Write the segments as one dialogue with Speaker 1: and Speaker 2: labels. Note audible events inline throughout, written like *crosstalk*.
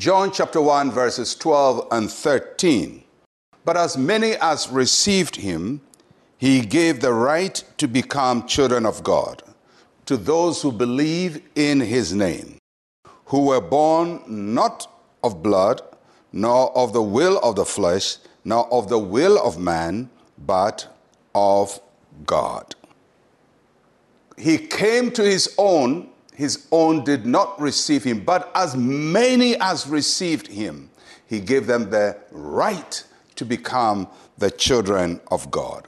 Speaker 1: John chapter 1, verses 12 and 13. But as many as received him, he gave the right to become children of God, to those who believe in his name, who were born not of blood, nor of the will of the flesh, nor of the will of man, but of God. He came to his own, his own did not receive him, but as many as received him, he gave them the right to become the children of God.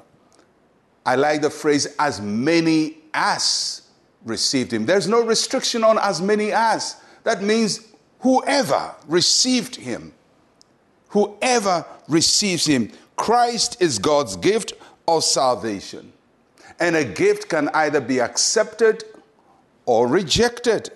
Speaker 1: I like the phrase, as many as received him. There's no restriction on as many as. That means whoever received him, whoever receives him, Christ is God's gift of salvation. And a gift can either be accepted or rejected.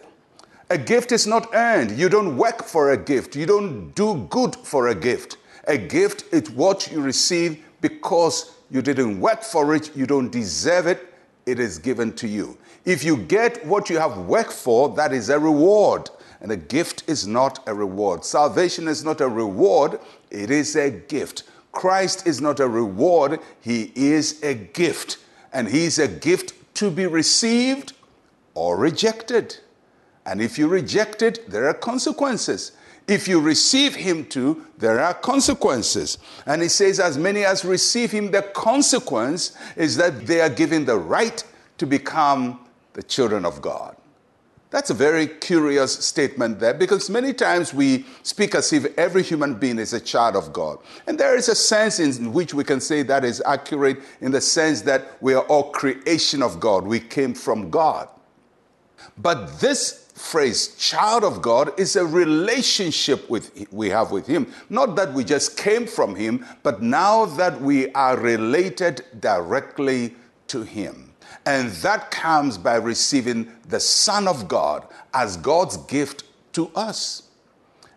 Speaker 1: A gift is not earned. You don't work for a gift. You don't do good for a gift. A gift is what you receive because you didn't work for it, you don't deserve it, it is given to you. If you get what you have worked for, that is a reward. And a gift is not a reward. Salvation is not a reward, it is a gift. Christ is not a reward, he is a gift. And he is a gift to be received or rejected. And if you reject it, there are consequences. If you receive him too, there are consequences. And he says, as many as receive him, the consequence is that they are given the right to become the children of God. That's a very curious statement there because many times we speak as if every human being is a child of God. And there is a sense in which we can say that is accurate in the sense that we are all creation of God. We came from God. But this phrase child of God is a relationship with, we have with Him. Not that we just came from Him, but now that we are related directly to Him. And that comes by receiving the Son of God as God's gift to us.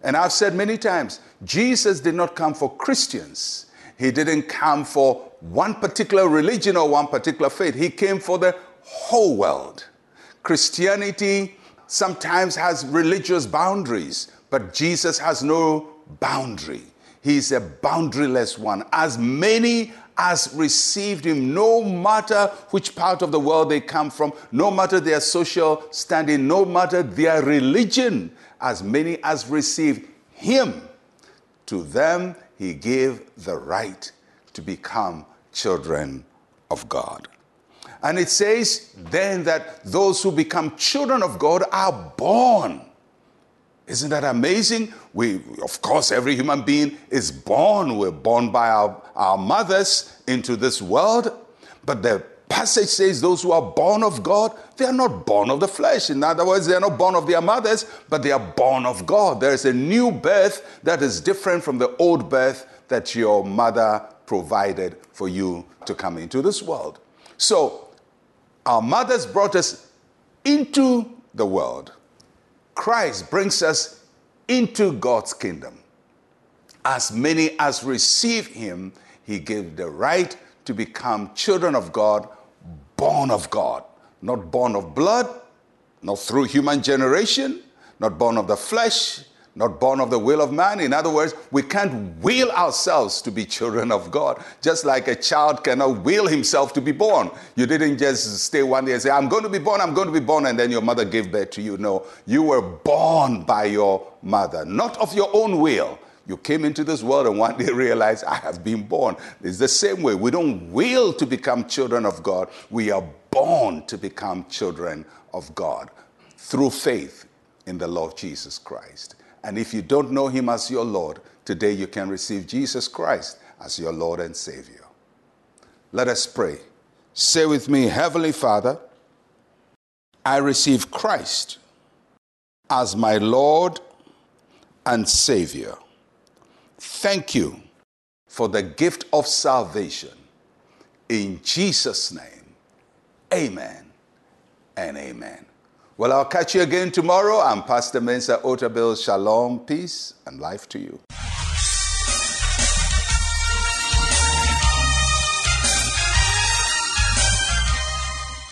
Speaker 1: And I've said many times Jesus did not come for Christians, He didn't come for one particular religion or one particular faith. He came for the whole world. Christianity sometimes has religious boundaries, but Jesus has no boundary. He's a boundaryless one. As many as received him, no matter which part of the world they come from, no matter their social standing, no matter their religion, as many as received him, to them he gave the right to become children of God. And it says then that those who become children of God are born. Isn't that amazing? We, of course, every human being is born. We're born by our, our mothers into this world. But the passage says those who are born of God, they are not born of the flesh. In other words, they are not born of their mothers, but they are born of God. There is a new birth that is different from the old birth that your mother provided for you to come into this world. So, our mothers brought us into the world. Christ brings us into God's kingdom. As many as receive him, he gave the right to become children of God, born of God, not born of blood, not through human generation, not born of the flesh, not born of the will of man. In other words, we can't will ourselves to be children of God, just like a child cannot will himself to be born. You didn't just stay one day and say, I'm going to be born, I'm going to be born, and then your mother gave birth to you. No, you were born by your mother, not of your own will. You came into this world and one day *laughs* realized, I have been born. It's the same way. We don't will to become children of God, we are born to become children of God through faith in the Lord Jesus Christ. And if you don't know him as your Lord, today you can receive Jesus Christ as your Lord and Savior. Let us pray. Say with me, Heavenly Father, I receive Christ as my Lord and Savior. Thank you for the gift of salvation. In Jesus' name, amen and amen. Well, I'll catch you again tomorrow. I'm Pastor Mensa Otabil. Shalom, peace, and life to you.